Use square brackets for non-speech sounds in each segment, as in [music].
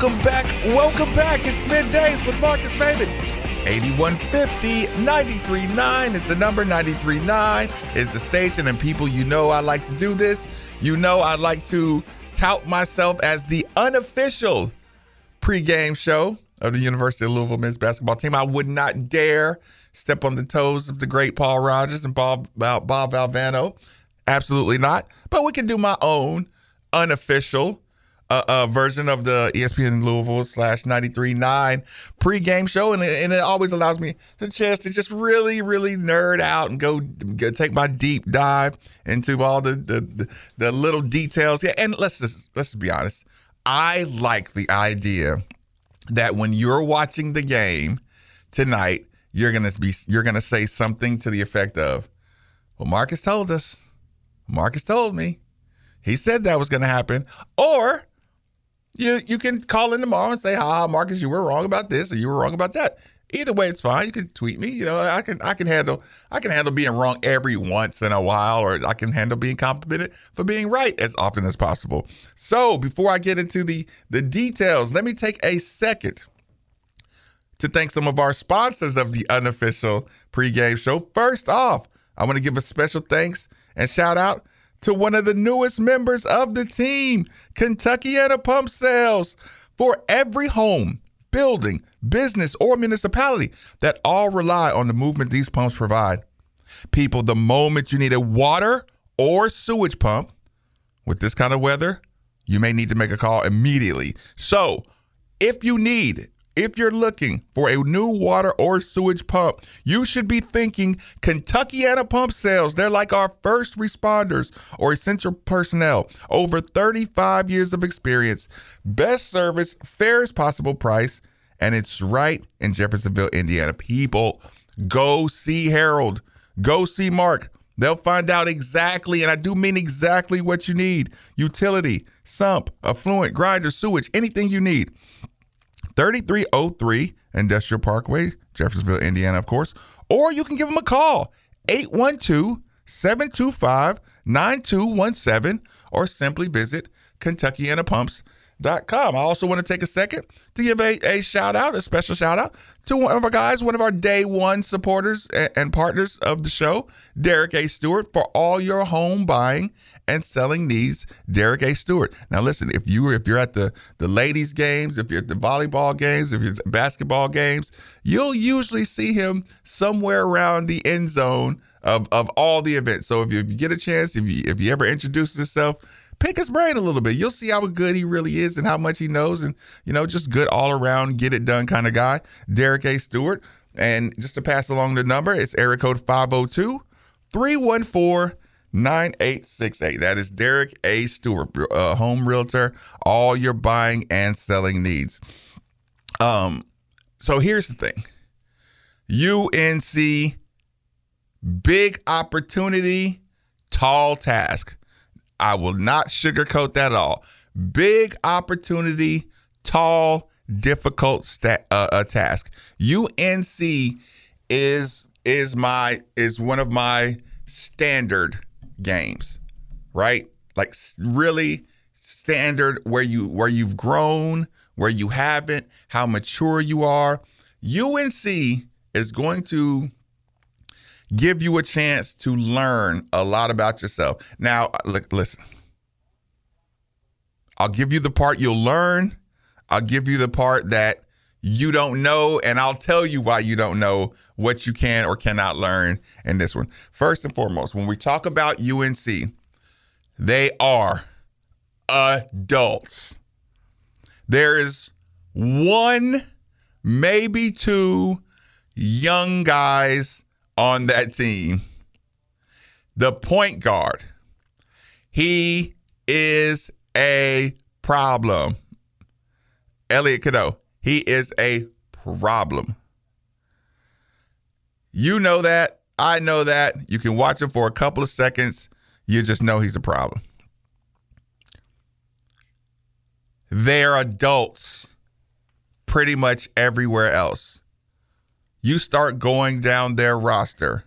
Welcome back. Welcome back. It's middays with Marques Maybin. 8150 939 is the number. 939 is the station. And people, you know I like to do this. You know I like to tout myself as the unofficial pregame show of the University of Louisville men's basketball team. I would not dare step on the toes of the great Paul Rogers and Bob, Bob Valvano. Absolutely not. But we can do my own unofficial uh, version of the ESPN Louisville slash 93.9 pregame show. And, and it always allows me the chance to just really, really nerd out and go, go take my deep dive into all the, the, the, the little details. Yeah. And let's just, let's be honest. I like the idea that when you're watching the game tonight, you're gonna be you're gonna say something to the effect of, "Well, Marques told us. Marques told me. He said that was gonna happen." Or you you can call in tomorrow and say, "Ha, Marques, you were wrong about this, or you were wrong about that." Either way, it's fine. You can tweet me. You know, I can I can handle I can handle being wrong every once in a while, or I can handle being complimented for being right as often as possible. So before I get into the the details, let me take a second to thank some of our sponsors of the unofficial pregame show. First off, I want to give a special thanks and shout out to one of the newest members of the team, Kentucky Kentuckiana Pump Sales. For every home, building, business, or municipality that all rely on the movement these pumps provide. People, the moment you need a water or sewage pump with this kind of weather, you may need to make a call immediately. So, if you need if you're looking for a new water or sewage pump, you should be thinking Kentuckiana Pump Sales. They're like our first responders or essential personnel. Over 35 years of experience, best service, fairest possible price, and it's right in Jeffersonville, Indiana. People, go see Harold, go see Mark. They'll find out exactly, and I do mean exactly what you need utility, sump, effluent, grinder, sewage, anything you need. 3303 Industrial Parkway, Jeffersonville, Indiana, of course. Or you can give them a call, 812 725 9217, or simply visit KentuckianaPumps.com. I also want to take a second to give a, a shout out, a special shout out to one of our guys, one of our day one supporters and, and partners of the show, Derek A. Stewart, for all your home buying and selling needs, Derek A. Stewart. Now listen, if you if you're at the the ladies games, if you're at the volleyball games, if you're at the basketball games, you'll usually see him somewhere around the end zone of of all the events. So if you, if you get a chance, if you if you ever introduce yourself, pick his brain a little bit. You'll see how good he really is and how much he knows, and you know, just good all around, get it done kind of guy. Derek A. Stewart. And just to pass along the number, it's area code 502 314 9868. That is Derek A. Stewart, home realtor, all your buying and selling needs. Um, so here's the thing UNC, big opportunity, tall task. I will not sugarcoat that at all. Big opportunity, tall, difficult sta- uh, uh, task. UNC is is my is one of my standard games, right? Like really standard where you where you've grown, where you haven't, how mature you are. UNC is going to give you a chance to learn a lot about yourself. Now, uh, look, listen. I'll give you the part you'll learn. I'll give you the part that you don't know, and I'll tell you why you don't know what you can or cannot learn in this one. First and foremost, when we talk about UNC, they are adults. There is one, maybe two young guys on that team. The point guard, he is a problem. Elliot Cadeau, he is a problem. You know that. I know that. You can watch him for a couple of seconds. You just know he's a problem. They're adults pretty much everywhere else. You start going down their roster,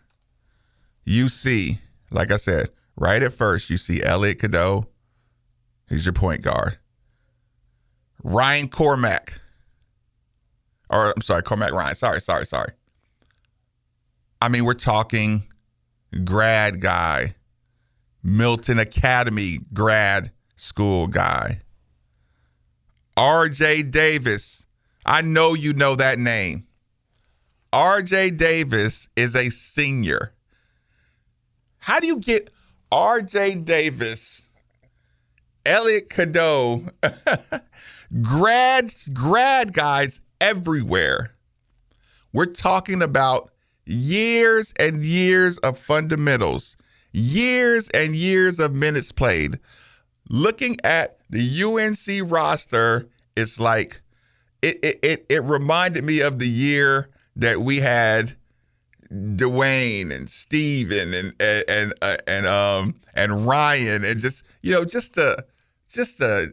you see, like I said, right at first, you see Elliot Cadeau. He's your point guard. Ryan Cormac. Or I'm sorry, Cormac Ryan. Sorry, sorry, sorry. I mean, we're talking grad guy, Milton Academy grad school guy. RJ Davis. I know you know that name. RJ Davis is a senior. How do you get RJ Davis, Elliot Cadeau, [laughs] grad grad guys everywhere? We're talking about years and years of fundamentals, years and years of minutes played. Looking at the UNC roster, it's like it it it, it reminded me of the year that we had Dwayne and Steven and and and, uh, and um and Ryan and just you know just a just a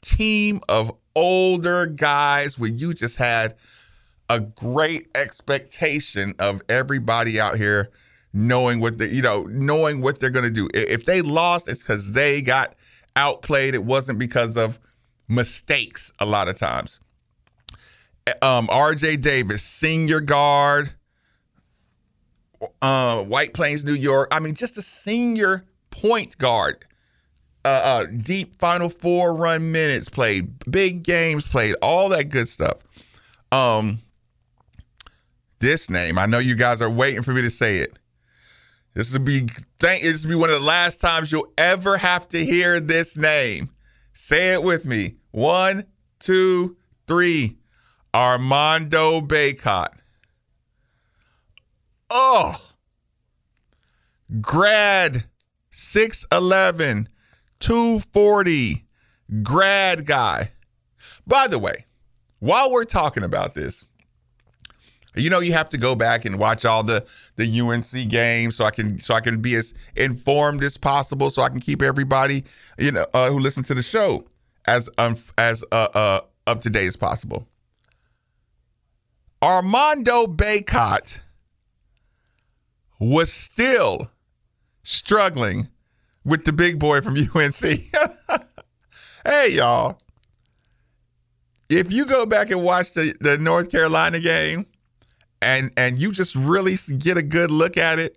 team of older guys where you just had a great expectation of everybody out here knowing what they you know knowing what they're going to do. If they lost, it's because they got outplayed. It wasn't because of mistakes. A lot of times. Um, R.J. Davis, senior guard, uh, White Plains, New York. I mean, just a senior point guard. Uh, uh, deep Final Four run minutes played, big games played, all that good stuff. Um, this name. I know you guys are waiting for me to say it. This will be thank this will be one of the last times you'll ever have to hear this name. Say it with me. One, two, three. Armando Bacot. Oh. Grad 6'11, 240, grad guy. By the way, while we're talking about this, you know, you have to go back and watch all the the UNC games so I can so I can be as informed as possible, so I can keep everybody you know uh, who listens to the show as um, as uh, uh, up to date as possible. Armando Bacot was still struggling with the big boy from [laughs] UNC. [laughs] hey, y'all. If you go back and watch the, the North Carolina game, and and you just really get a good look at it,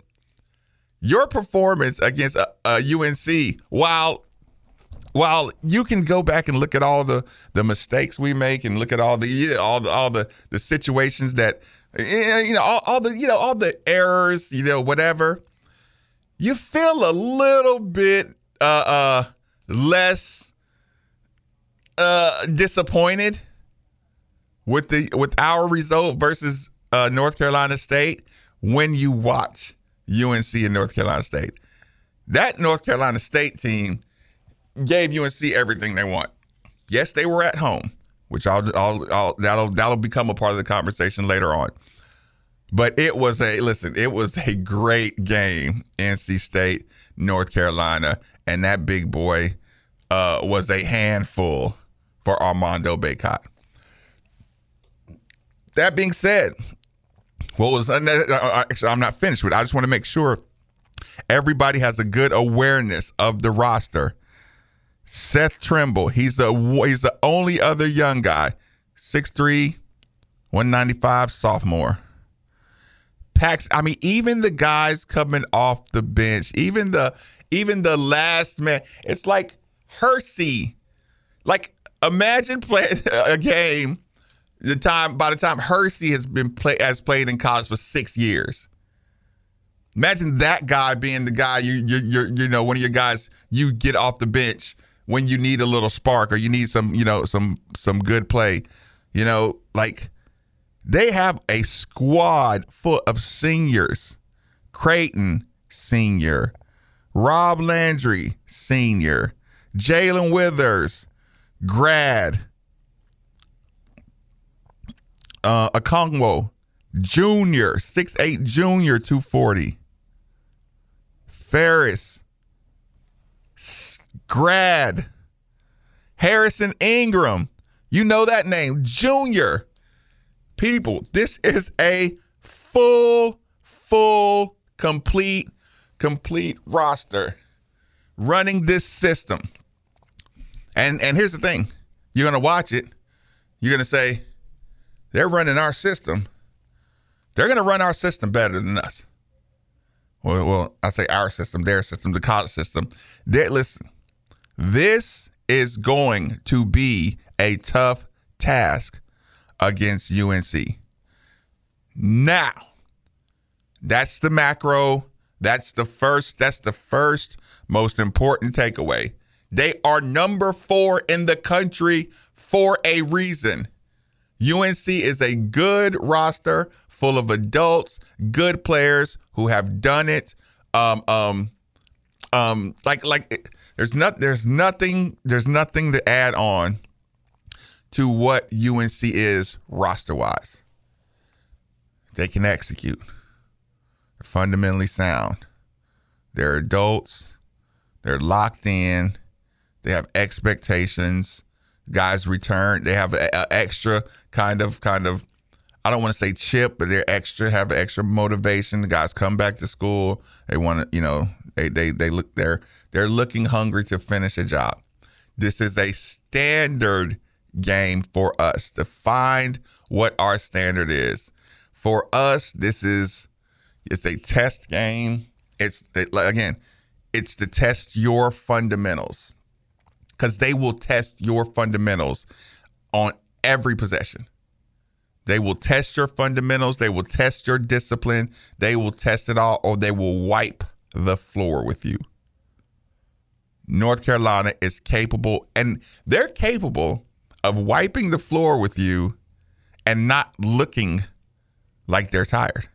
your performance against uh, uh, a, a UNC, while while you can go back and look at all the the mistakes we make and look at all the all the all the the situations that eh, you know all, all the you know all the errors you know whatever you feel a little bit uh uh less uh disappointed with the with our result versus uh, North Carolina State when you watch UNC and North Carolina State. That North Carolina State team gave UNC everything they want. Yes, they were at home, which I'll, I'll, I'll that'll that'll become a part of the conversation later on. But it was a listen, it was a great game, NC State, North Carolina, and that big boy uh, was a handful for Armando Bacot. That being said, what was uh, uh, actually I'm not finished with. It. I just want to make sure everybody has a good awareness of the roster. Seth Trimble, he's the he's the only other young guy, 6'3", 195 sophomore. Pax, I mean, even the guys coming off the bench, even the even the last man, it's like Hersey. Like, imagine playing [laughs] a game the time by the time Hersey has been play has played in college for six years. Imagine that guy being the guy you you you you know one of your guys you get off the bench when you need a little spark or you need some you know some some good play. You know, like they have a squad full of seniors. Creighton senior, Rob Landry senior, Jae'Lyn Withers grad, uh, Okonkwo junior, six eight junior, 240. Ferris, grad. Harrison Ingram, you know that name, junior. People, this is a full, full, complete, complete roster running this system. And and here's the thing. You're gonna watch it, you're gonna say, they're running our system. They're gonna run our system better than us well, well, I say our system, their system, the college system. They, listen, this is going to be a tough task against UNC. Now, that's the macro. That's the first. That's the first most important takeaway. They are number four in the country for a reason. UNC is a good roster full of adults, good players who have done it. Um, um, um, like like there's not there's nothing there's nothing to add on to what UNC is roster wise. They can execute. They're fundamentally sound. They're adults. They're locked in. They have expectations. Guys return. They have an extra kind of kind of I don't want to say chip, but they're extra, have extra motivation. The guys come back to school. They want to, you know, they they they look they're they're looking hungry to finish a job. This is a standard game for us to find what our standard is. For us, this is it's a test game. It's it, again, it's to test your fundamentals because they will test your fundamentals on every possession. They will test your fundamentals. They will test your discipline. They will test it all, or they will wipe the floor with you. North Carolina is capable, and they're capable of wiping the floor with you and not looking like they're tired.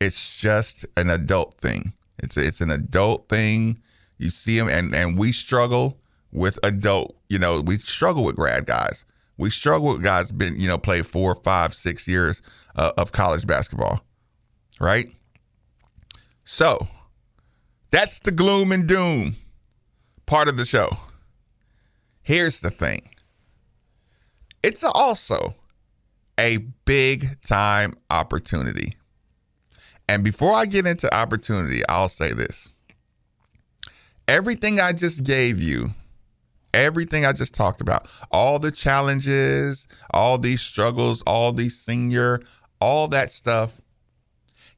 It's just an adult thing. It's it's an adult thing. You see them, and and we struggle with adult. You know, we struggle with grad guys we struggle with guys been you know play four, five, six years uh, of college basketball, right? So that's the gloom and doom part of the show. Here's the thing. It's also a big time opportunity. And before I get into opportunity, I'll say this. Everything I just gave you everything I just talked about, all the challenges, all these struggles, all these senior, all that stuff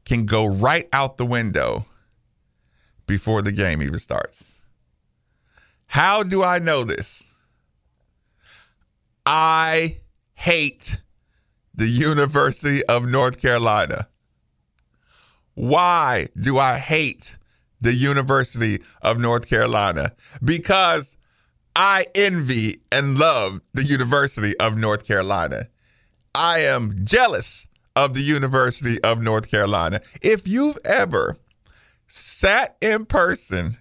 can go right out the window before the game even starts. How do I know this? I hate the University of North Carolina. Why do I hate the University of North Carolina? Because I envy and love the University of North Carolina. I am jealous of the University of North Carolina. If you've ever sat in person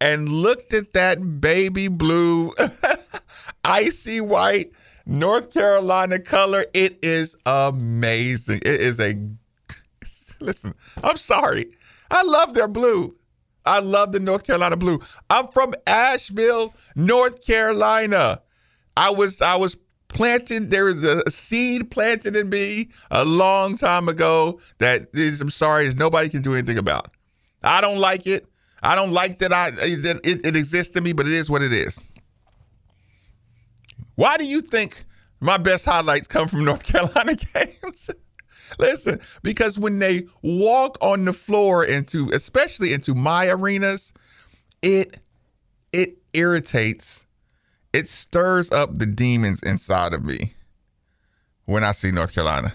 and looked at that baby blue, [laughs] icy white North Carolina color, it is amazing. It is a, listen, I'm sorry. I love their blue. I love the North Carolina blue. I'm from Asheville, North Carolina. I was I was planted. There was a seed planted in me a long time ago that is. I'm sorry, nobody can do anything about. I don't like it. I don't like that I that it, it exists in me, but it is what it is. Why do you think my best highlights come from North [laughs] Carolina games? [laughs] Listen, because when they walk on the floor into, especially into my arenas, it it irritates it stirs up the demons inside of me when I see North Carolina.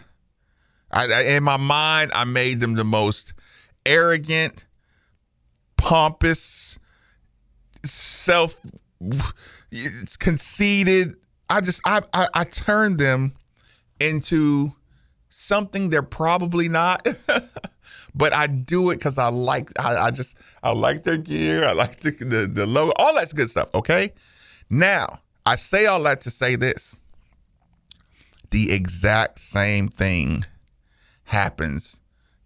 I, I, in my mind, I made them the most arrogant, pompous, self conceited. I just I, I I turned them into something they're probably not. [laughs] but I do it because I like I, I, just I like their gear, I like the, the the logo, all that's good stuff. Okay, now I say all that to say this: the exact same thing happens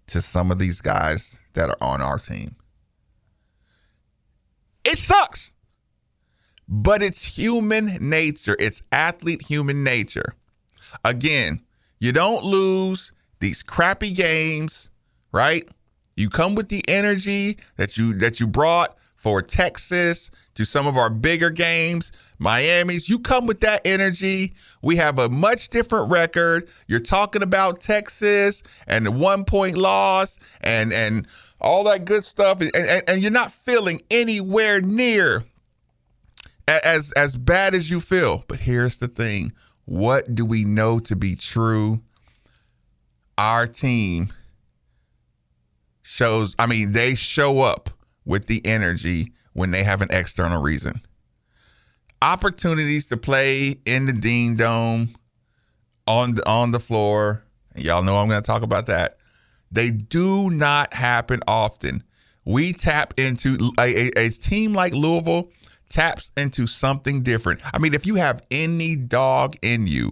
to some of these guys that are on our team. It sucks, but it's human nature. It's athlete human nature. Again, you don't lose these crappy games, right? You come with the energy that you that you brought for Texas to some of our bigger games. Miami's, you come with that energy. We have a much different record. You're talking about Texas and the one point loss and and all that good stuff, and, and, and you're not feeling anywhere near as as bad as you feel. But here's the thing: what do we know to be true? Our team shows. I mean, they show up with the energy when they have an external reason opportunities to play in the Dean Dome on the on the floor. Y'all know I'm going to talk about that. They do not happen often. We tap into a, a, a, team like Louisville taps into something different. I mean, if you have any dog in you,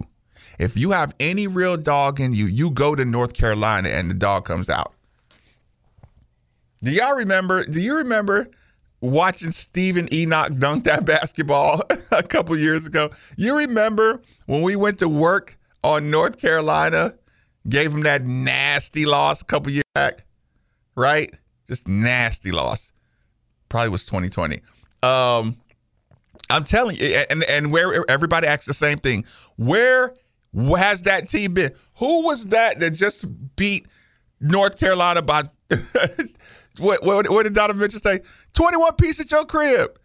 if you have any real dog in you, you go to North Carolina and the dog comes out. Do y'all remember? Do you remember watching Steven Enoch dunk that [laughs] basketball [laughs] a couple years ago. You remember when we went to work on North Carolina, gave him that nasty loss a couple years back, right? Just nasty loss. Probably was 2020. Um, I'm telling you, and and where everybody asks the same thing. Where has that team been? Who was that that just beat North Carolina by [laughs] what, what, what did Donovan Mitchell say? 21 piece at your crib.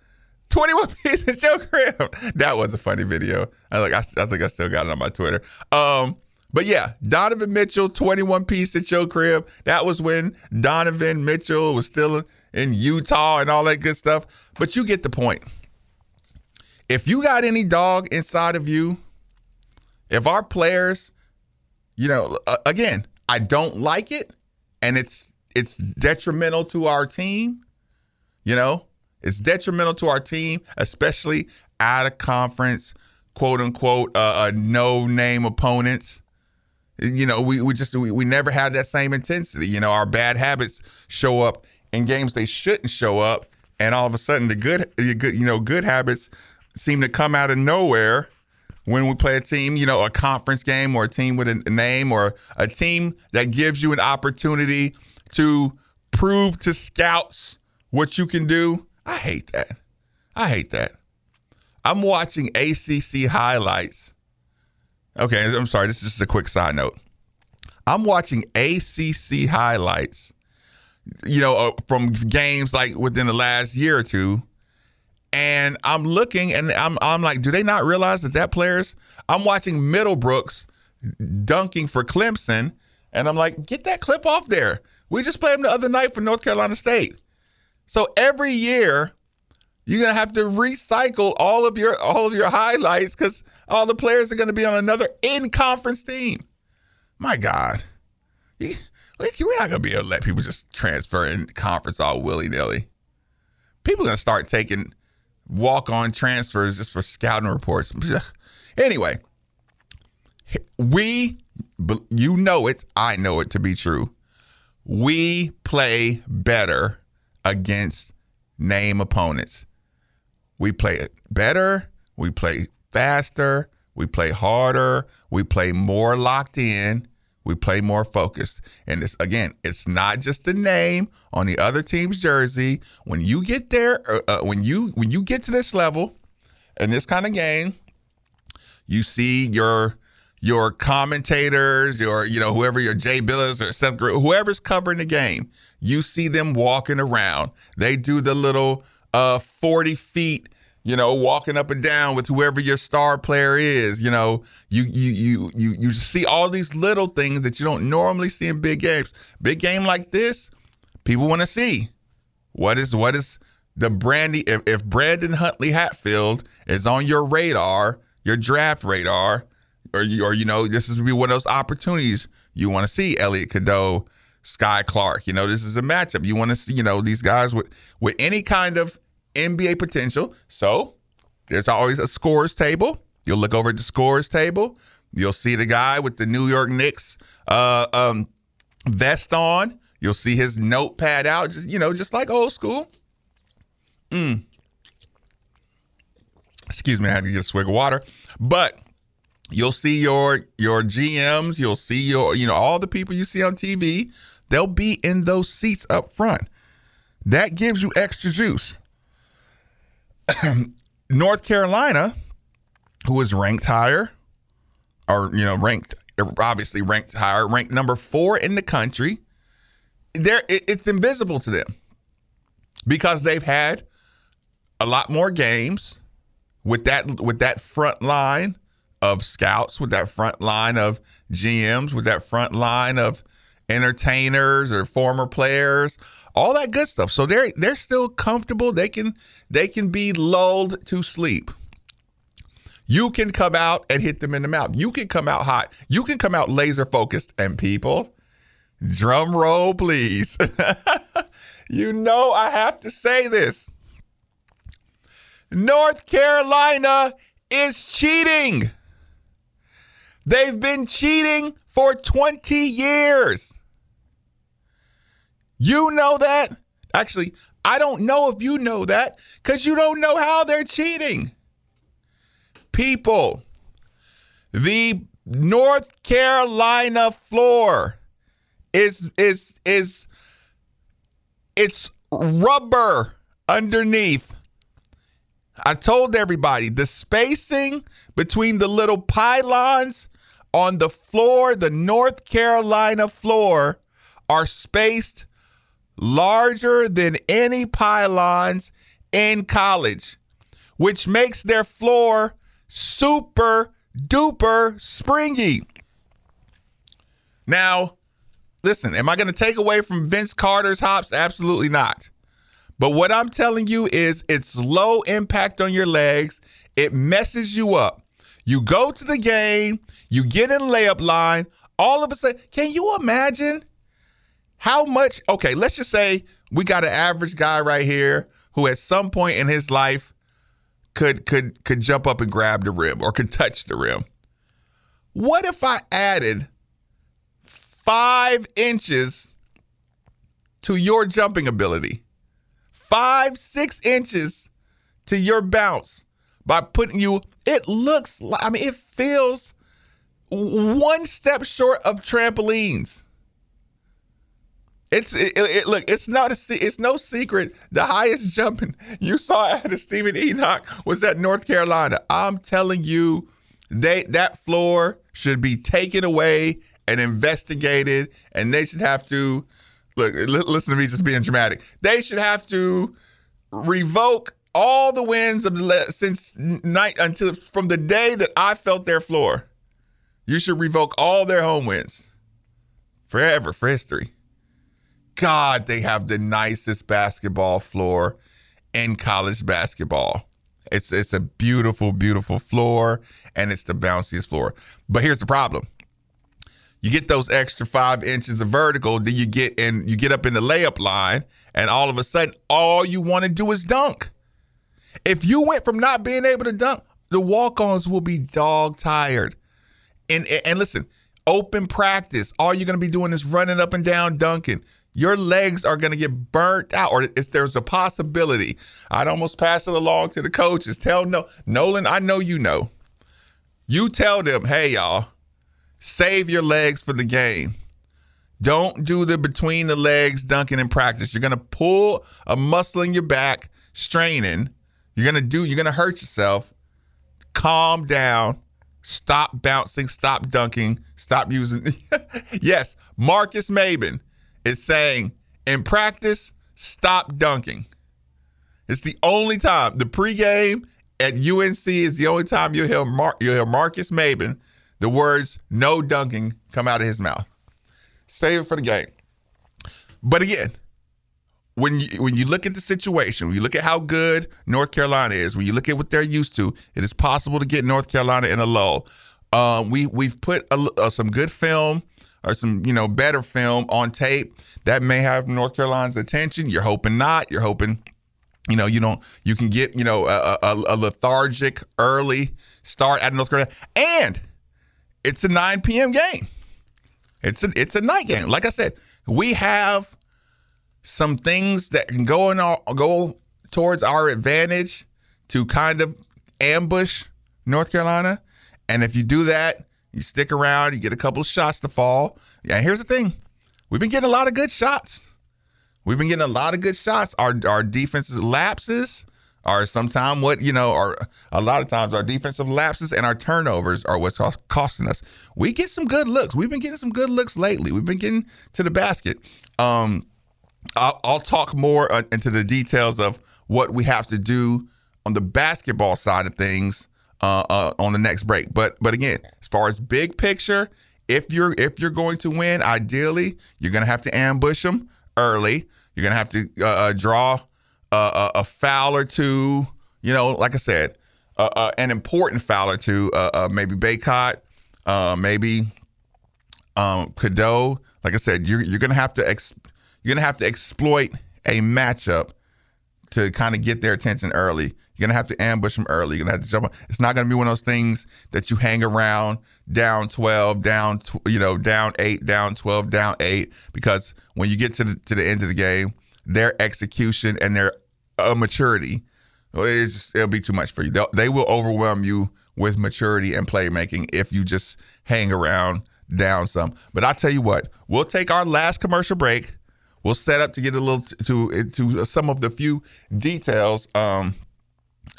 21 [laughs] piece at your crib. That was a funny video. I like I, I think I still got it on my Twitter. Um, but yeah, Donovan Mitchell, 21 piece at your crib. That was when Donovan Mitchell was still in Utah and all that good stuff. But you get the point. If you got any dog inside of you, if our players, you know, again, I don't like it, and it's it's detrimental to our team. You know, it's detrimental to our team, especially out of conference, quote unquote, uh, uh, no name opponents. You know, we, we just we, we never had that same intensity. You know, our bad habits show up in games they shouldn't show up, and all of a sudden the good, the good you know, good habits seem to come out of nowhere when we play a team, you know, a conference game or a team with a name or a team that gives you an opportunity to prove to scouts what you can do. I hate that. I hate that. I'm watching ACC highlights. Okay, I'm sorry. This is just a quick side note. I'm watching ACC highlights, you know, uh, from games like within the last year or two, and I'm looking and I'm I'm like, do they not realize that that players? I'm watching Middlebrooks dunking for Clemson, and I'm like, get that clip off there. We just played them the other night for North Carolina State. So every year, you're gonna have to recycle all of your all of your highlights because all the players are gonna be on another in-conference team. My God, we're not gonna be able to let people just transfer in conference all willy nilly. People are gonna start taking walk-on transfers just for scouting reports. [laughs] anyway, we, you know it, I know it to be true we play better against name opponents. We play better, we play faster, we play harder, we play more locked in, we play more focused. And this again, it's not just the name on the other team's jersey. When you get there, uh, uh when you when you get to this level in this kind of game, you see your your commentators, your you know whoever your Jay Bilas or Seth, whoever's covering the game, you see them walking around. They do the little uh 40 feet, you know, walking up and down with whoever your star player is. You know, you you you you you see all these little things that you don't normally see in big games. Big game like this, people want to see what is what is the Brandy. If, if Brandon Huntley Hatfield is on your radar, your draft radar, or you or you know, this is be one of those opportunities you want to see Elliot Cadeau, Skyy Clark. You know, this is a matchup you want to see. You know, these guys with with any kind of NBA potential. So there's always a scores table. You'll look over at the scores table. You'll see the guy with the New York Knicks uh, um, vest on. You'll see his notepad out, just, you know, just like old school. Mm. Excuse me, I had to get a swig of water. But you'll see your your GMs, you'll see your, you know, all the people you see on TV, they'll be in those seats up front. That gives you extra juice. [clears throat] North Carolina, who is ranked higher, or you know, ranked obviously ranked higher, ranked number four in the country. There, it's invisible to them because they've had a lot more games with that with that front line of scouts, with that front line of GMs, with that front line of entertainers or former players, all that good stuff. So they're they're still comfortable. They can they can be lulled to sleep. You can come out and hit them in the mouth. You can come out hot. You can come out laser focused. And people, drum roll, please. [laughs] you know I have to say this. North Carolina is cheating. They've been cheating for 20 years. You know that? Actually, I don't know if you know that because you don't know how they're cheating. People, the North Carolina floor is is is it's rubber underneath. I told everybody the spacing between the little pylons on the floor, the North Carolina floor, are spaced larger than any pylons in college, which makes their floor super duper springy. Now, listen, am I going to take away from Vince Carter's hops? Absolutely not. But what I'm telling you is it's low impact on your legs. It messes you up. You go to the game, you get in layup line, all of a sudden, can you imagine how much? Okay, let's just say we got an average guy right here who, at some point in his life, could could could jump up and grab the rim or could touch the rim. What if I added five inches to your jumping ability? Five, six inches to your bounce by putting you, it looks like, I mean, it feels one step short of trampolines. It's it, it, look. It's not a. It's no secret. The highest jumping you saw out of Steven Enoch was at North Carolina. I'm telling you, they that floor should be taken away and investigated, and they should have to look. Listen to me, just being dramatic. They should have to revoke all the wins of the since night until from the day that I felt their floor. You should revoke all their home wins forever for history. God, they have the nicest basketball floor in college basketball. It's it's a beautiful, beautiful floor, and it's the bounciest floor. But here's the problem: you get those extra five inches of vertical, then you get in, you get up in the layup line, and all of a sudden, all you want to do is dunk. If you went from not being able to dunk, the walk-ons will be dog tired. And and listen, open practice, all you're going to be doing is running up and down dunking your legs are going to get burnt out, or if there's a possibility. I'd almost pass it along to the coaches. Tell no, Nolan, I know you know. You tell them, hey, y'all, save your legs for the game. Don't do the between the legs dunking in practice. You're going to pull a muscle in your back, straining. You're going to do, you're going to hurt yourself. Calm down. Stop bouncing. Stop dunking. Stop using. [laughs] yes, Marques Maybin is saying in practice, stop dunking. It's the only time. The pregame at UNC is the only time you'll hear, Mar- you'll hear Marques Maybin, the words "no dunking" come out of his mouth. Save it for the game. But again, when you when you look at the situation, when you look at how good North Carolina is, when you look at what they're used to, it is possible to get North Carolina in a lull. Um, we we've put a, uh, some good film or some you know better film on tape that may have North Carolina's attention. You're hoping not. You're hoping you know you don't you can get you know a, a, a lethargic early start at North Carolina, and it's a 9 p.m. game. It's a it's a night game. Like I said, we have some things that can go in our, go towards our advantage to kind of ambush North Carolina. And if you do that, you stick around, you get a couple of shots to fall. Yeah, here's the thing. We've been getting a lot of good shots. We've been getting a lot of good shots. Our our defensive lapses are sometimes what you know are a lot of times our defensive lapses and our turnovers are what's costing us. We get some good looks. We've been getting some good looks lately. We've been getting to the basket. Um, I'll, I'll talk more uh, into the details of what we have to do on the basketball side of things uh, uh, on the next break. But but again, as far as big picture, if you're if you're going to win, ideally you're going to have to ambush them early. You're going to have to uh, uh draw a, a, foul or two. You know, like I said, uh, uh, an important foul or two. maybe Bacot, maybe um, Cadeau. Like I said, you're you're to have to ex- you're going to have to exploit a matchup to kind of get their attention early. You're to have to ambush them early. You're to have to jump. On. It's not to be one of those things that you hang around down 12, down, you know, down 8, down 12, down 8 because when you get to the to the end of the game, their execution and their uh, maturity, just, it'll be too much for you. They'll, they will overwhelm you with maturity and playmaking if you just hang around down some. But I tell you what, we'll take our last commercial break we'll set up to get a little to to some of the few details um,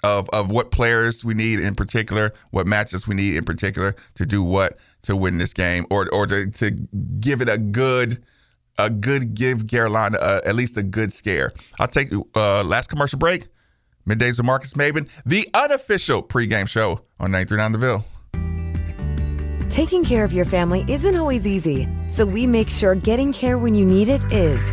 of of what players we need in particular, what matches we need in particular to do what to win this game, or or to, to give it a good a good give Carolina uh, at least a good scare. I'll take uh, last commercial break. Middays with Marques Maybin, the unofficial pregame show on 939 The Ville. Taking care of your family isn't always easy, so we make sure getting care when you need it is.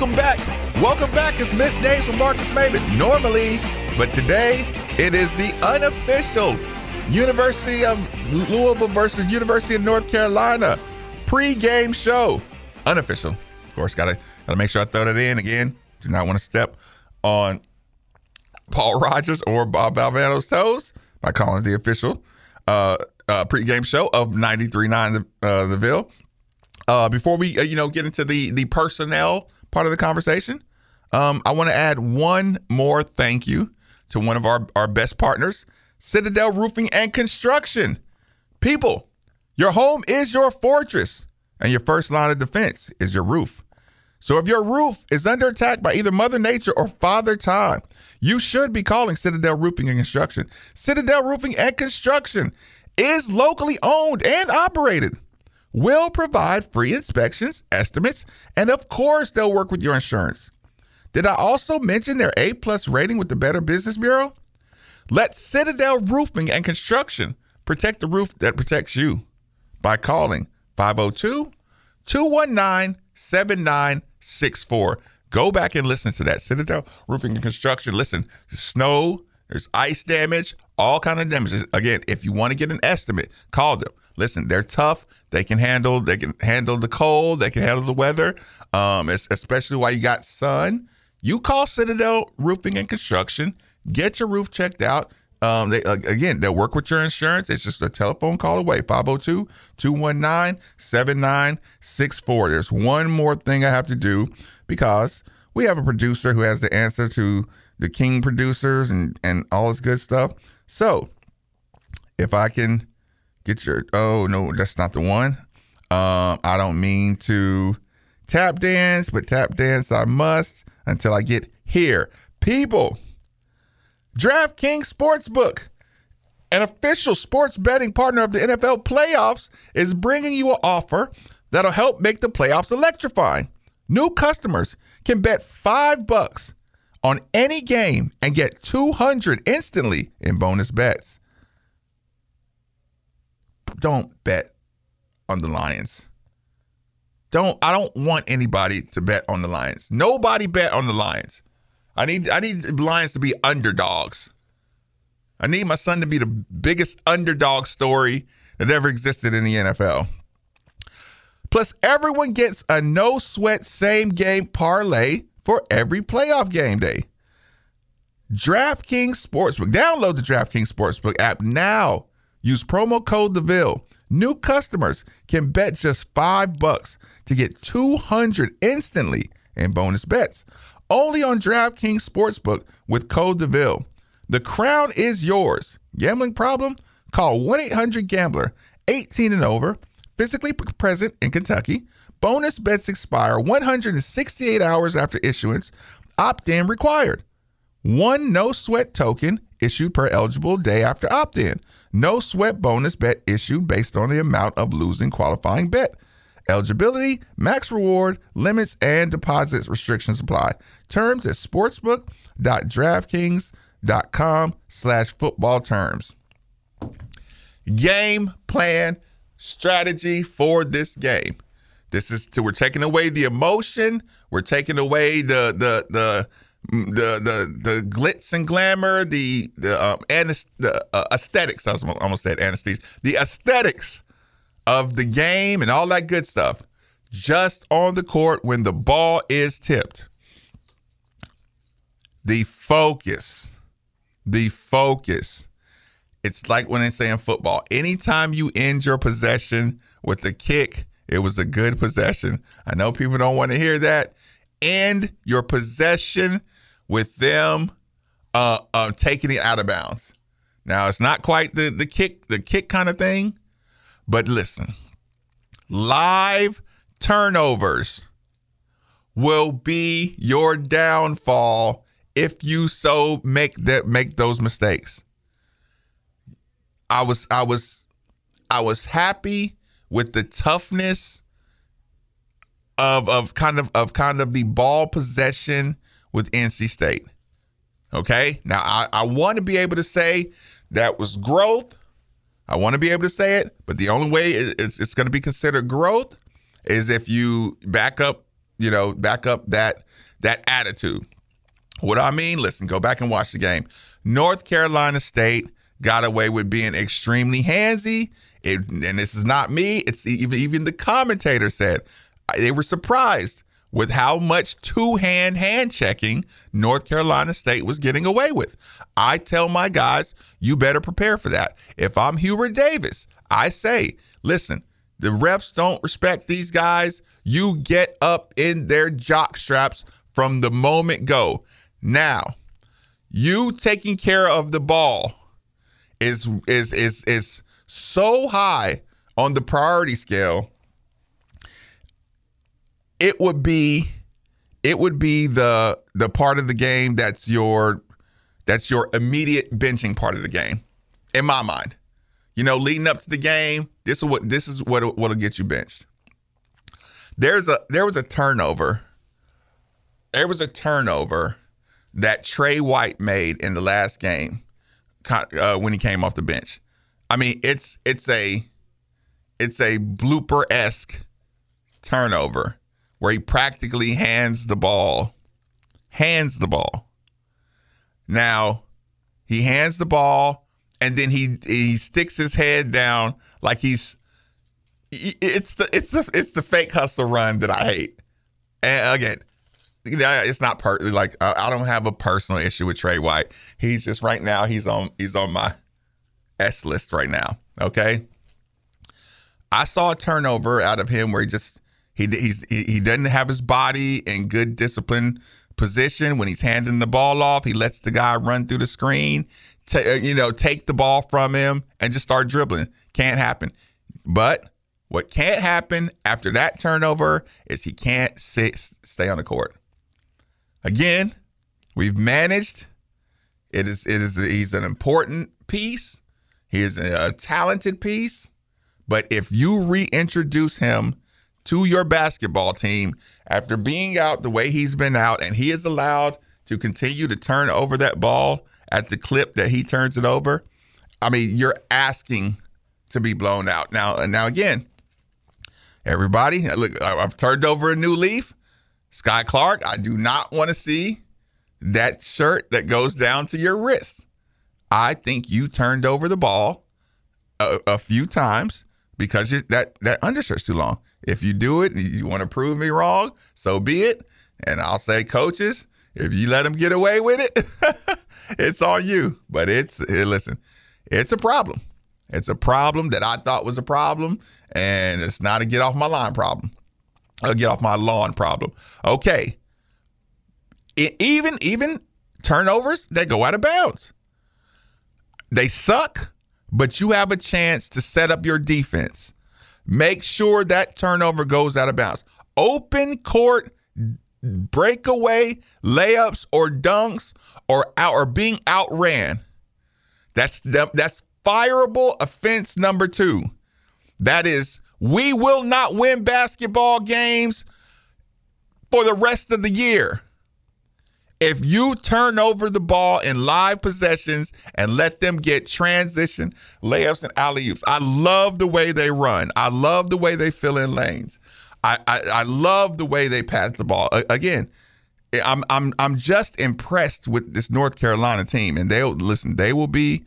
Welcome back. Welcome back. It's midday for Marques Maybin. Normally, but today it is the unofficial University of Louisville versus University of North Carolina pre-game show. Unofficial. Of course, gotta gotta make sure I throw that in again. Do not want to step on Paul Rogers or Bob Valvano's toes by calling the official uh, uh, pre-game show of 93.9 the, uh, the Ville. Uh, before we, uh, you know, get into the the personnel part of the conversation, um, I want to add one more thank you to one of our our best partners, Citadel Roofing and Construction. People, your home is your fortress, and your first line of defense is your roof. So if your roof is under attack by either Mother Nature or Father Time, you should be calling Citadel Roofing and Construction. Citadel Roofing and Construction is locally owned and operated will provide free inspections, estimates, and of course, they'll work with your insurance. Did I also mention their A plus rating with the Better Business Bureau? Let Citadel Roofing and Construction protect the roof that protects you by calling 502 219 7964. Go back and listen to that. Citadel Roofing and Construction. Listen, snow, there's ice damage, all kind of damages. Again, if you want to get an estimate, call them. Listen, they're tough. They can handle they can handle the cold. They can handle the weather. Um, especially while you got sun. You call Citadel Roofing and Construction. Get your roof checked out. Um, they again, they'll work with your insurance. It's just a telephone call away 502 219 7964. There's one more thing I have to do because we have a producer who has the answer to the King producers and, and all this good stuff. So if I can get your, oh, no, that's not the one. Um, I don't mean to tap dance, but tap dance I must until I get here. People, DraftKings Sportsbook, an official sports betting partner of the NFL playoffs, is bringing you an offer that'll help make the playoffs electrifying. New customers can bet 5 bucks on any game and get 200 instantly in bonus bets. Don't bet on the Lions. Don't I don't want anybody to bet on the Lions. Nobody bet on the Lions. I need I need the Lions to be underdogs. I need my son to be the biggest underdog story that ever existed in the NFL. Plus, everyone gets a no sweat same game parlay for every playoff game day. DraftKings Sportsbook. Download the DraftKings Sportsbook app now. Use promo code DeVille. New customers can bet just five bucks to get 200 instantly in bonus bets. Only on DraftKings Sportsbook with code DeVille. The crown is yours. Gambling problem? Call 1 800 Gambler, 18 and over, physically present in Kentucky. Bonus bets expire 168 hours after issuance. Opt in required. One no sweat token issued per eligible day after opt in. No sweat bonus bet issued based on the amount of losing qualifying bet. Eligibility, max reward, limits, and deposits restrictions apply. Terms at sportsbook.draftkings.com slash football terms. Game plan strategy for this game. This is to, we're taking away the emotion. We're taking away the the the the the the glitz and glamour, the the um, anest- the uh, aesthetics. I was almost said anesthesia. The aesthetics of the game and all that good stuff just on the court when the ball is tipped. The focus, the focus. It's like when they say in football anytime you end your possession with a kick, it was a good possession. I know people don't want to hear that. End your possession with them uh, uh, taking it out of bounds. Now it's not quite the the kick the kick kind of thing, but listen, live turnovers will be your downfall if you so make that make those mistakes. I was I was I was happy with the toughness of of kind of of kind of the ball possession with NC State. Okay. Now I, I want to be able to say that was growth. I want to be able to say it, but the only way it's, it's going to be considered growth is if you back up, you know, back up that that attitude. What I mean, listen, go back and watch the game. North Carolina State got away with being extremely handsy. It, and this is not me. It's even even the commentator said they were surprised with how much two hand hand checking North Carolina State was getting away with. I tell my guys, you better prepare for that. If I'm Hubert Davis, I say, listen, the refs don't respect these guys. You get up in their jock straps from the moment go. Now, you taking care of the ball is is is is so high on the priority scale it would be it would be the the part of the game that's your that's your immediate benching part of the game in my mind. You know leading up to the game this is what this is what what'll get you benched. There's a there was a turnover. There was a turnover that Tre White made in the last game uh, when he came off the bench. I mean it's it's a it's a blooper esque turnover where he practically hands the ball, hands the ball. Now, he hands the ball and then he he sticks his head down like he's it's the it's the it's the fake hustle run that I hate. And again, it's not per like I don't have a personal issue with Tre White. He's just right now he's on he's on my S list right now. Okay. I saw a turnover out of him where he just he he's he, doesn't have his body in good discipline position when he's handing the ball off. He lets the guy run through the screen, t- uh, you know, take the ball from him and just start dribbling. Can't happen. But what can't happen after that turnover is he can't sit, stay on the court. Again, we've managed. It is it is he's an important piece. He is a, a talented piece. But if you reintroduce him to your basketball team after being out the way he's been out, and he is allowed to continue to turn over that ball at the clip that he turns it over, I mean, you're asking to be blown out. Now, And now again, everybody, look, I've turned over a new leaf. Skyy Clark, I do not want to see that shirt that goes down to your wrist. I think you turned over the ball a, a few times because that that undershirt's too long. If you do it you want to prove me wrong, so be it. And I'll say, coaches, if you let them get away with it, [laughs] it's on you. But it's eh, listen, it's a problem. It's a problem that I thought was a problem, and it's not a get off my line problem. A get off my lawn problem. Okay. It, even even turnovers that go out of bounds. They suck, but you have a chance to set up your defense. Make sure that turnover goes out of bounds. Open court breakaway layups or dunks or out or being outran. That's that's fireable offense number 2. That is we will not win basketball games for the rest of the year if you turn over the ball in live possessions and let them get transition layups and alley oops, I love the way they run. I love the way they fill in lanes. I, I, I love the way they pass the ball. again, I'm I'm I'm just impressed with this North Carolina team, and they'll listen. They will be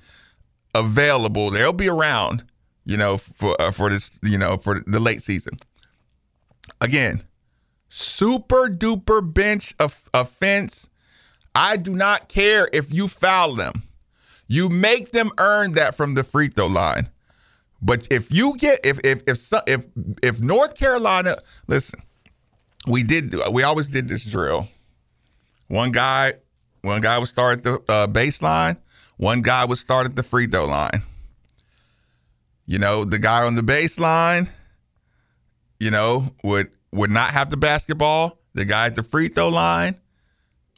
available. They'll be around, you know, for uh, for this, you know, for the late season. Again, super duper bench of offense I do not care if you foul them. You make them earn that from the free throw line. But if you get if if if if if North Carolina, listen, we did we always did this drill. One guy, one guy would start at the uh, baseline. One guy would start at the free throw line. You know, the guy on the baseline, you know, would would not have the basketball. The guy at the free throw line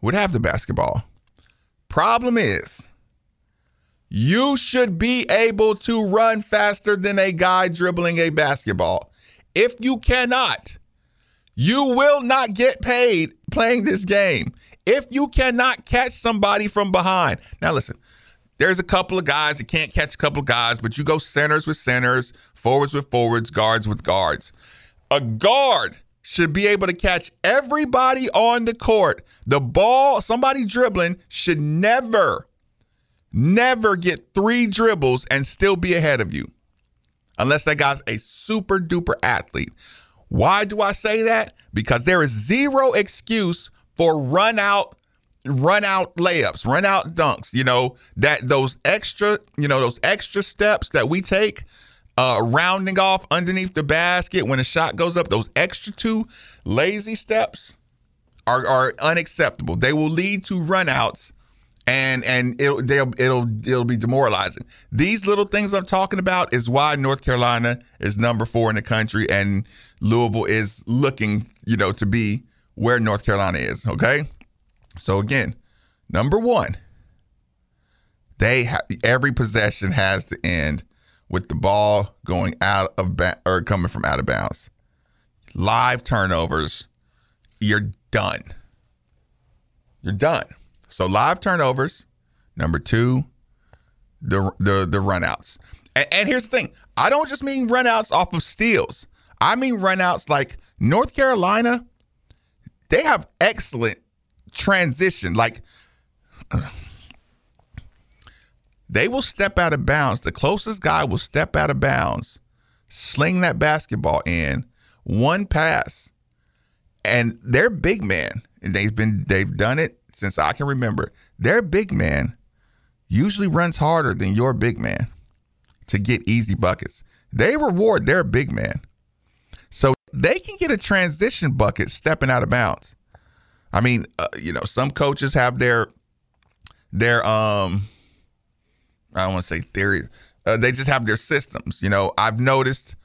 would have the basketball. Problem is, you should be able to run faster than a guy dribbling a basketball. If you cannot, you will not get paid playing this game. If you cannot catch somebody from behind. Now, listen, there's a couple of guys that can't catch a couple of guys, but you go centers with centers, forwards with forwards, guards with guards. A guard should be able to catch everybody on the court. The ball, somebody dribbling, should never, never get three dribbles and still be ahead of you. Unless that guy's a super duper athlete. Why do I say that? Because there is zero excuse for run out run out layups, run out dunks, you know, that those extra, you know, those extra steps that we take uh, rounding off underneath the basket when a shot goes up, those extra two lazy steps are, are unacceptable. They will lead to runouts and and it'll they'll, it'll it'll be demoralizing. These little things I'm talking about is why North Carolina is number four in the country and Louisville is looking, you know, to be where North Carolina is. Okay, so again, number one, they ha- every possession has to end with the ball going out of ba- or coming from out of bounds. Live turnovers, you're done. You're done. So live turnovers, number two, the the the runouts. And, and here's the thing: I don't just mean runouts off of steals. I mean runouts like North Carolina. They have excellent transition. Like they will step out of bounds. The closest guy will step out of bounds sling that basketball in, one pass, and their big man, and they've been they've done it since I can remember. Their big man usually runs harder than your big man to get easy buckets. They reward their big man. So they can get a transition bucket stepping out of bounds. I mean, uh, you know, some coaches have their their um I don't want to say theories. Uh, they just have their systems. You know, I've noticed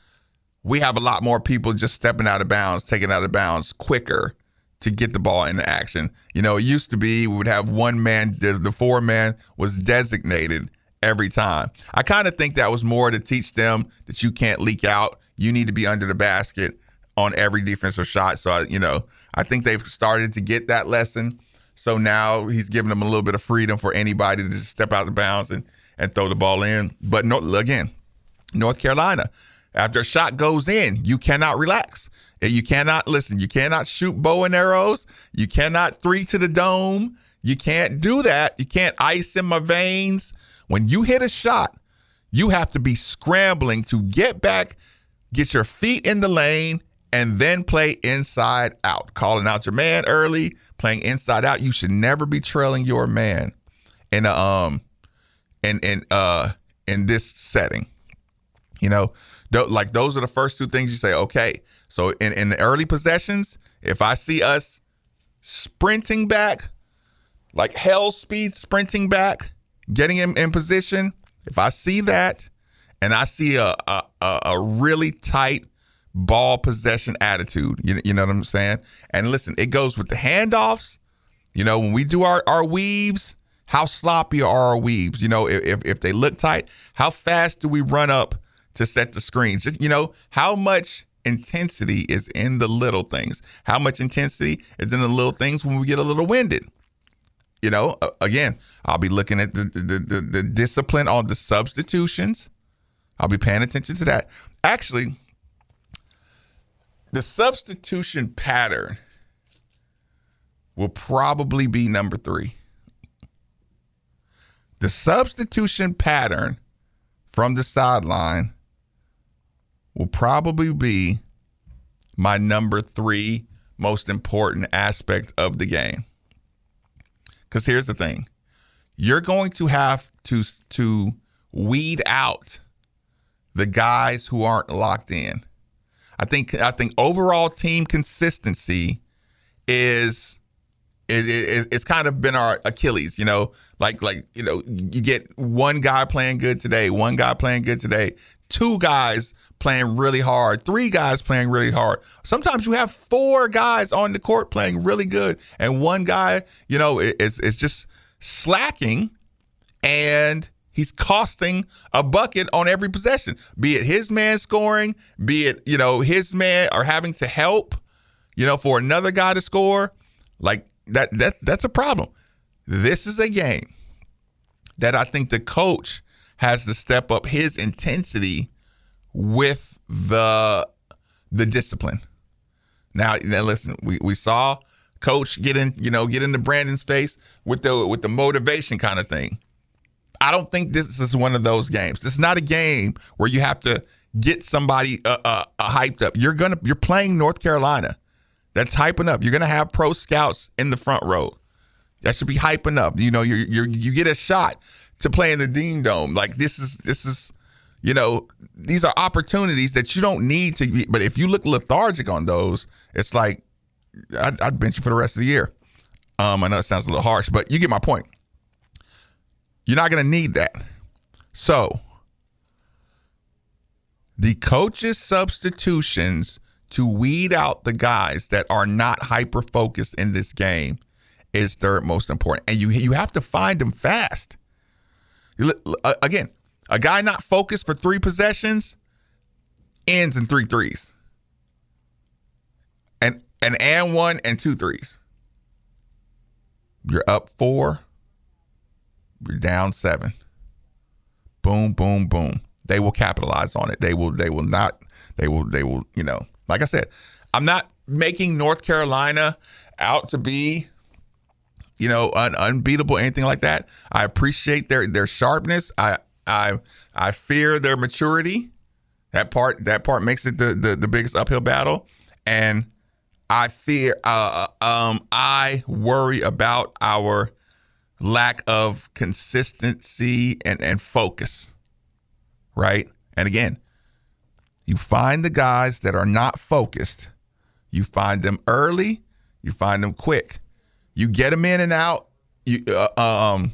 we have a lot more people just stepping out of bounds, taking out of bounds quicker to get the ball into action. You know, it used to be we would have one man, the, four man was designated every time. I kind of think that was more to teach them that you can't leak out. You need to be under the basket on every defensive shot. So, I, you know, I think they've started to get that lesson. So now he's giving them a little bit of freedom for anybody to just step out of bounds and, and throw the ball in. But no, again, North Carolina, after a shot goes in, you cannot relax. You cannot listen. You cannot shoot bow and arrows. You cannot three to the dome. You can't do that. You can't ice in my veins. When you hit a shot, you have to be scrambling to get back, get your feet in the lane, and then play inside out. Calling out your man early, playing inside out. You should never be trailing your man in a um in in uh in this setting. You know, like those are the first two things you say, okay. So in, in the early possessions, if I see us sprinting back, like hell speed sprinting back, getting him in position, if I see that and I see a a, a really tight ball possession attitude, you, you know what I'm saying? And listen, it goes with the handoffs. You know, when we do our, our weaves, how sloppy are our weaves? You know, if, if they look tight, how fast do we run up to set the screens. Just, you know, how much intensity is in the little things? How much intensity is in the little things when we get a little winded? You know, again, I'll be looking at the, the, the, the discipline on the substitutions. I'll be paying attention to that. Actually, the substitution pattern will probably be number three. The substitution pattern from the sideline will probably be my number three most important aspect of the game. Because here's the thing you're going to have to, to weed out the guys who aren't locked in. I think I think overall team consistency is it, it, it's kind of been our Achilles, you know, like like you know you get one guy playing good today, one guy playing good today, two guys playing really hard, three guys playing really hard. Sometimes you have four guys on the court playing really good, and one guy, you know, is is just slacking, and he's costing a bucket on every possession. Be it his man scoring, be it you know his man or having to help, you know, for another guy to score. Like that that that's a problem. This is a game that I think the coach has to step up his intensity with the the discipline. Now, now listen, we, we saw coach get in, you know, get into Brandon's face with the with the motivation kind of thing. I don't think this is one of those games. This is not a game where you have to get somebody uh, uh, uh, hyped up. You're gonna you're playing North Carolina. That's hyping up. You're gonna have pro scouts in the front row. That should be hyping up. You know, you you you get a shot to play in the Dean Dome. Like this is this is you know, these are opportunities that you don't need to be. But if you look lethargic on those, it's like I'd, I'd bench you for the rest of the year. Um, I know it sounds a little harsh, but you get my point. You're not to need that. So, the coaches' substitutions to weed out the guys that are not hyper focused in this game is third most important, and you you have to find them fast. Again, a guy not focused for three possessions ends in three threes. And and and one and two threes. You're up four. You're down seven. Boom, boom, boom. They will capitalize on it. They will, they will not, they will, they will, you know, like I said, I'm not making North Carolina out to be you know, un- unbeatable, anything like that. I appreciate their their sharpness. I I I fear their maturity. That part that part makes it the the, the biggest uphill battle, and I fear uh, uh um I worry about our lack of consistency and and focus. Right, and again, you find the guys that are not focused. You find them early. You find them quick. You get them in and out. You uh, um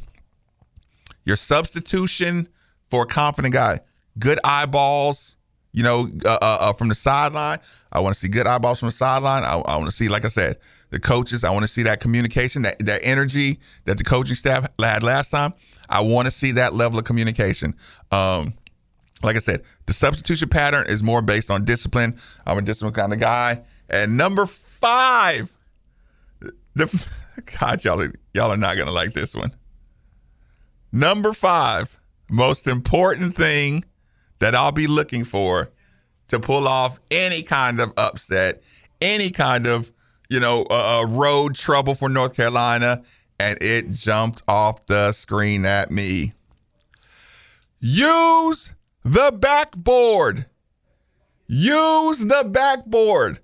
your substitution for a confident guy, good eyeballs. You know, uh, uh, uh from the sideline. I want to see good eyeballs from the sideline. I, I want to see, like I said, the coaches. I want to see that communication, that that energy that the coaching staff had last time. I want to see that level of communication. Um, like I said, the substitution pattern is more based on discipline. I'm a discipline kind of guy. And number five, the [laughs] God, y'all, y'all are not gonna like this one. Number five, most important thing that I'll be looking for to pull off any kind of upset, any kind of you know uh, road trouble for North Carolina, and it jumped off the screen at me. Use the backboard. Use the backboard.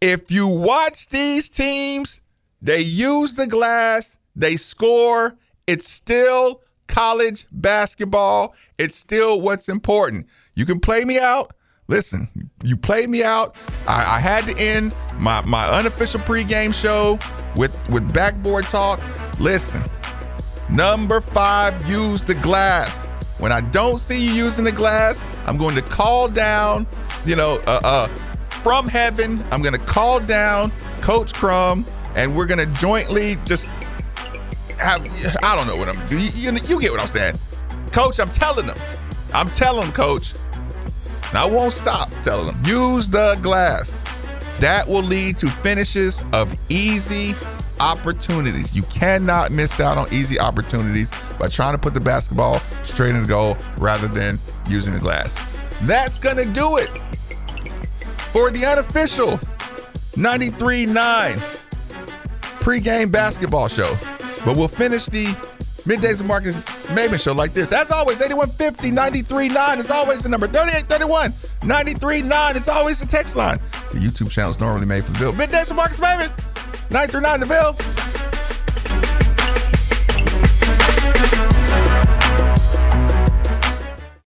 If you watch these teams, they use the glass, they score. It's still college basketball. It's still what's important. You can play me out. Listen, you played me out. I, I had to end my, my unofficial pregame show with, with backboard talk. Listen, number five, use the glass. When I don't see you using the glass, I'm going to call down, you know, uh, uh, from heaven. I'm going to call down Coach Crum, and we're going to jointly just have. I don't know what I'm. You, you, you get what I'm saying, Coach. I'm telling them. I'm telling them, Coach. And I won't stop telling them. Use the glass. That will lead to finishes of easy opportunities. You cannot miss out on easy opportunities by trying to put the basketball straight in the goal rather than using the glass. That's going to do it for the unofficial 93.9 pregame basketball show. But we'll finish the middays of Marques Maybin show like this. As always, 8150 93.9 is always the number. 3831 93.9 is always the text line. The YouTube channel is normally made for the Ville. Middays of Marques Maybin. 9 through 9 the Ville.